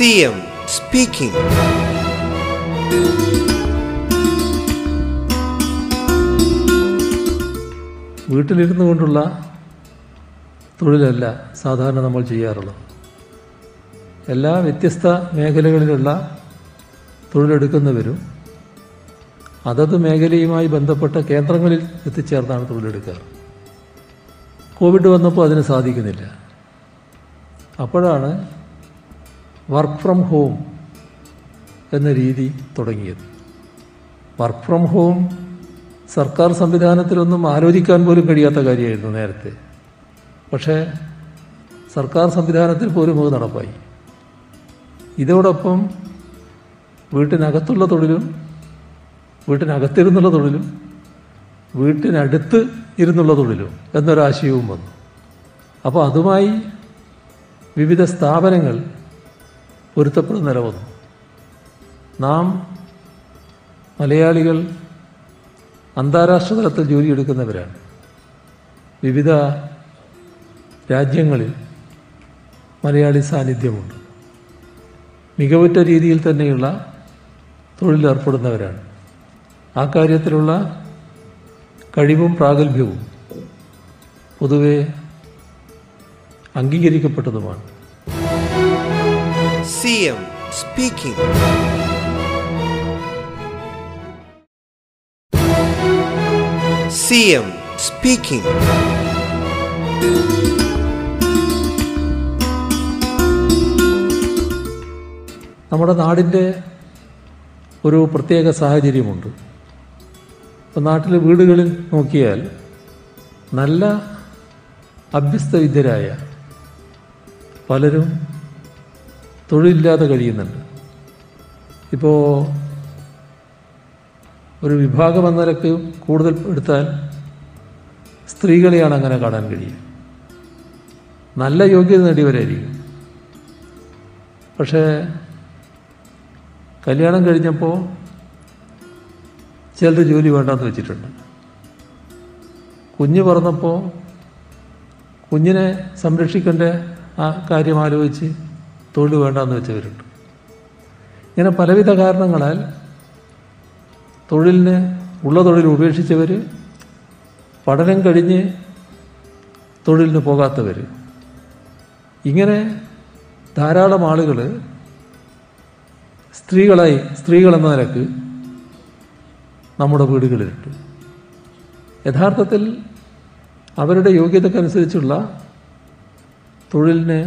CM speaking വീട്ടിലിരുന്നു കൊണ്ടുള്ള തൊഴിലല്ല സാധാരണ നമ്മൾ ചെയ്യാറുള്ളത്. എല്ലാ വ്യത്യസ്ത മേഖലകളിലുള്ള തൊഴിലെടുക്കുന്നവരും അതത് മേഖലയുമായി ബന്ധപ്പെട്ട കേന്ദ്രങ്ങളിൽ എത്തിച്ചേർന്നാണ് തൊഴിലെടുക്കാറ് കോവിഡ് വന്നപ്പോൾ അതിന് സാധിക്കുന്നില്ല. അപ്പോഴാണ് വർക്ക് ഫ്രം ഹോം എന്ന രീതി തുടങ്ങിയത്. വർക്ക് ഫ്രം ഹോം സർക്കാർ സംവിധാനത്തിലൊന്നും ആലോചിക്കാൻ പോലും കഴിയാത്ത കാര്യമായിരുന്നു നേരത്തെ. പക്ഷേ സർക്കാർ സംവിധാനത്തിൽ പോലും അത് നടപ്പായി. ഇതോടൊപ്പം വീട്ടിനകത്തുള്ള തൊഴിലും വീട്ടിനകത്തിരുന്നുള്ള തൊഴിലും വീട്ടിനടുത്ത് ഇരുന്നുള്ള തൊഴിലും എന്നൊരാശയവും വന്നു. അപ്പോൾ അതുമായി വിവിധ സ്ഥാപനങ്ങൾ പൊരുത്തപ്പെടുന്ന നില വന്നു. നാം മലയാളികൾ അന്താരാഷ്ട്ര തലത്തിൽ ജോലിയെടുക്കുന്നവരാണ്. വിവിധ രാജ്യങ്ങളിൽ മലയാളി സാന്നിധ്യമുണ്ട്. മികവുറ്റ രീതിയിൽ തന്നെയുള്ള തൊഴിലേർപ്പെടുന്നവരാണ്. ആ കാര്യത്തിലുള്ള കഴിവും പ്രാഗൽഭ്യവും പൊതുവെ അംഗീകരിക്കപ്പെട്ടതുമാണ്. CM speaking. M speaking. നമ്മുടെ നാടിന്റെ ഒരു പ്രത്യേക സാഹചര്യമുണ്ട് ഇപ്പം നാട്ടിലെ വീടുകളിൽ നോക്കിയാൽ നല്ല അഭ്യസ്തവിദ്യരായ പലരും തൊഴിലില്ലാതെ കഴിയുന്നുണ്ട്. ഇപ്പോൾ ഒരു വിഭാഗം എന്ന നിലയ്ക്ക് കൂടുതൽ എടുത്താൽ സ്ത്രീകളെയാണ് അങ്ങനെ കാണാൻ കഴിയുക. നല്ല യോഗ്യത നേടിയവരായിരിക്കും. പക്ഷേ കല്യാണം കഴിഞ്ഞപ്പോൾ ചിലർ ജോലി വേണ്ടാന്ന് വെച്ചിട്ടുണ്ട്. കുഞ്ഞ് പറഞ്ഞപ്പോൾ കുഞ്ഞിനെ സംരക്ഷിക്കേണ്ട ആ കാര്യം ആലോചിച്ച് തൊഴിൽ വേണ്ടെന്ന് വെച്ചവരുണ്ട്. ഇങ്ങനെ പലവിധ കാരണങ്ങളാൽ തൊഴിലിന് ഉള്ള തൊഴിൽ ഉപേക്ഷിച്ചവർ പഠനം കഴിഞ്ഞ് തൊഴിലിന് പോകാത്തവർ ഇങ്ങനെ ധാരാളം ആളുകൾ സ്ത്രീകളായി സ്ത്രീകളെന്ന നിലയ്ക്ക് നമ്മുടെ വീടുകളിലുണ്ട്. യഥാർത്ഥത്തിൽ അവരുടെ യോഗ്യതക്കനുസരിച്ചുള്ള തൊഴിലിന്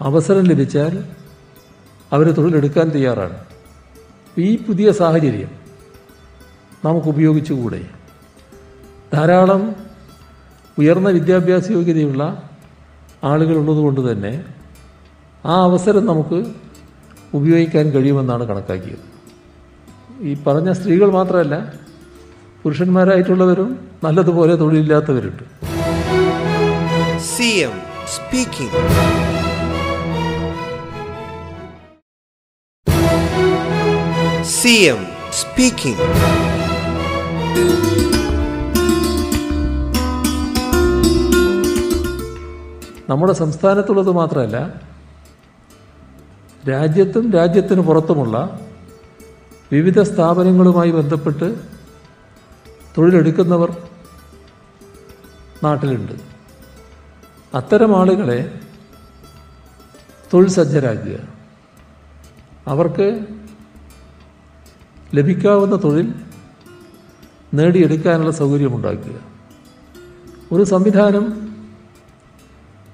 അവസരം ലഭിച്ചാൽ അവർ തൊഴിലെടുക്കാൻ തയ്യാറാണ്. ഈ പുതിയ സാഹചര്യം നമുക്ക് ഉപയോഗിച്ചുകൂടെ ധാരാളം ഉയർന്ന വിദ്യാഭ്യാസ യോഗ്യതയുള്ള ആളുകളുള്ളതുകൊണ്ട് തന്നെ ആ അവസരം നമുക്ക് ഉപയോഗിക്കാൻ കഴിയുമെന്നാണ് കണക്കാക്കിയത്. ഈ പറഞ്ഞ സ്ത്രീകൾ മാത്രമല്ല പുരുഷന്മാരായിട്ടുള്ളവരും നല്ലതുപോലെ തൊഴിലില്ലാത്തവരുണ്ട്. CM speaking. എം സ്പീക്കിംഗ് നമ്മുടെ സംസ്ഥാനത്തുള്ളത് മാത്രമല്ല രാജ്യത്തും രാജ്യത്തിന് പുറത്തുമുള്ള വിവിധ സ്ഥാപനങ്ങളുമായി ബന്ധപ്പെട്ട് തൊഴിലെടുക്കുന്നവർ നാട്ടിലുണ്ട് അത്തരം ആളുകളെ തൊഴിൽ സജ്ജരാക്കുക അവർക്ക് ലഭിക്കാവുന്ന തൊഴിൽ നേടിയെടുക്കാനുള്ള സൗകര്യമുണ്ടാക്കുക. ഒരു സംവിധാനം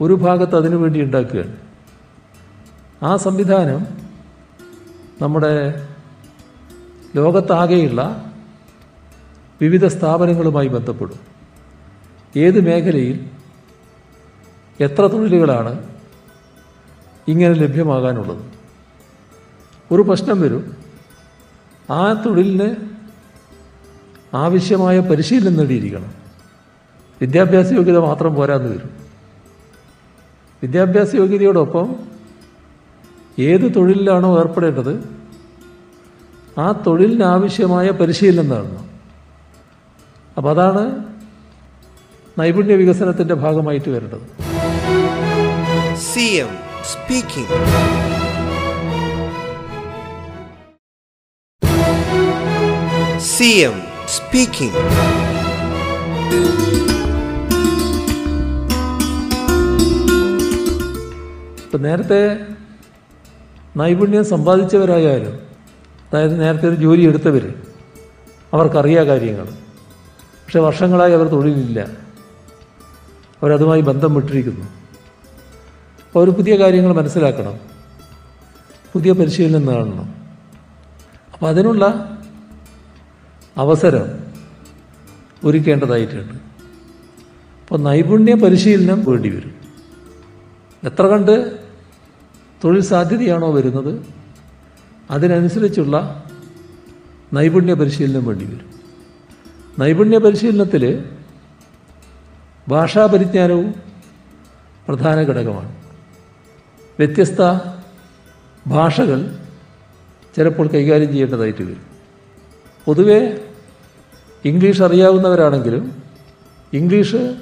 ഒരു ഭാഗത്ത് അതിനു വേണ്ടി ഉണ്ടാക്കുകയാണ്. ആ സംവിധാനം നമ്മുടെ ലോകത്താകെയുള്ള വിവിധ സ്ഥാപനങ്ങളുമായി ബന്ധപ്പെടും. ഏത് മേഖലയിൽ എത്ര തൊഴിലുകളാണ് ഇങ്ങനെ ലഭ്യമാകാനുള്ളത്? ഒരു പ്രശ്നം വരും. ആ തൊഴിലിന് ആവശ്യമായ പരിശീലനം നേടിയിരിക്കണം. വിദ്യാഭ്യാസ യോഗ്യത മാത്രം പോരാന്ന് വരും. വിദ്യാഭ്യാസ യോഗ്യതയോടൊപ്പം ഏത് തൊഴിലിലാണോ ഏർപ്പെടേണ്ടത് ആ തൊഴിലിനാവശ്യമായ പരിശീലനം നേടണം. അപ്പം അതാണ് നൈപുണ്യ വികസനത്തിന്റെ ഭാഗമായിട്ട് വരേണ്ടത്. CM speaking, M speaking. ഇപ്പം നേരത്തെ നൈപുണ്യം സമ്പാദിച്ചവരായാലും അതായത് നേരത്തെ ഒരു ജോലി എടുത്തവർ അവർക്കറിയാ കാര്യങ്ങൾ. പക്ഷെ വർഷങ്ങളായി അവർ തൊഴിലില്ല. അവരതുമായി ബന്ധം വിട്ടിരിക്കുന്നു. അപ്പോൾ അവർ പുതിയ കാര്യങ്ങൾ മനസ്സിലാക്കണം. പുതിയ പരിശീലനം നേടണം. അപ്പോൾ അതിനുള്ള അവസരം ഒരുക്കേണ്ടതായിട്ടുണ്ട്. അപ്പോൾ നൈപുണ്യ പരിശീലനം വേണ്ടി വരും. എത്ര കണ്ട് തൊഴിൽ സാധ്യതയാണോ വരുന്നത്? അതിനനുസരിച്ചുള്ള നൈപുണ്യ പരിശീലനം വേണ്ടി വരും. നൈപുണ്യ പരിശീലനത്തിൽ ഭാഷാ പരിജ്ഞാനവും പ്രധാന ഘടകമാണ്. വ്യത്യസ്ത ഭാഷകൾ ചിലപ്പോൾ കൈകാര്യം ചെയ്യേണ്ടതായിട്ട് വരും. പൊതുവെ ഇംഗ്ലീഷ് അറിയാവുന്നവരാണെങ്കിലും ഇംഗ്ലീഷ്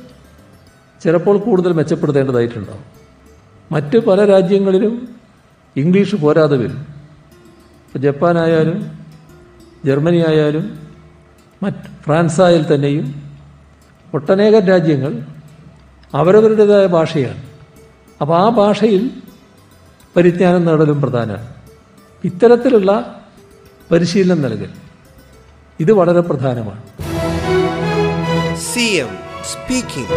ചിലപ്പോൾ കൂടുതൽ മെച്ചപ്പെടുത്തേണ്ടതായിട്ടുണ്ടാവും. മറ്റ് പല രാജ്യങ്ങളിലും ഇംഗ്ലീഷ് പോരാതെ വരും. ഇപ്പോൾ ജപ്പാനായാലും ജർമ്മനി ആയാലും മറ്റ് ഫ്രാൻസായാൽ തന്നെയും ഒട്ടനേകം രാജ്യങ്ങൾ അവരവരുടേതായ ഭാഷയാണ്. അപ്പോൾ ആ ഭാഷയിൽ പരിജ്ഞാനം നേടലും പ്രധാനമാണ്. ഇത്തരത്തിലുള്ള പരിശീലനം നൽകൽ. ഇത് വളരെ പ്രധാനമാണ്. C M speaking,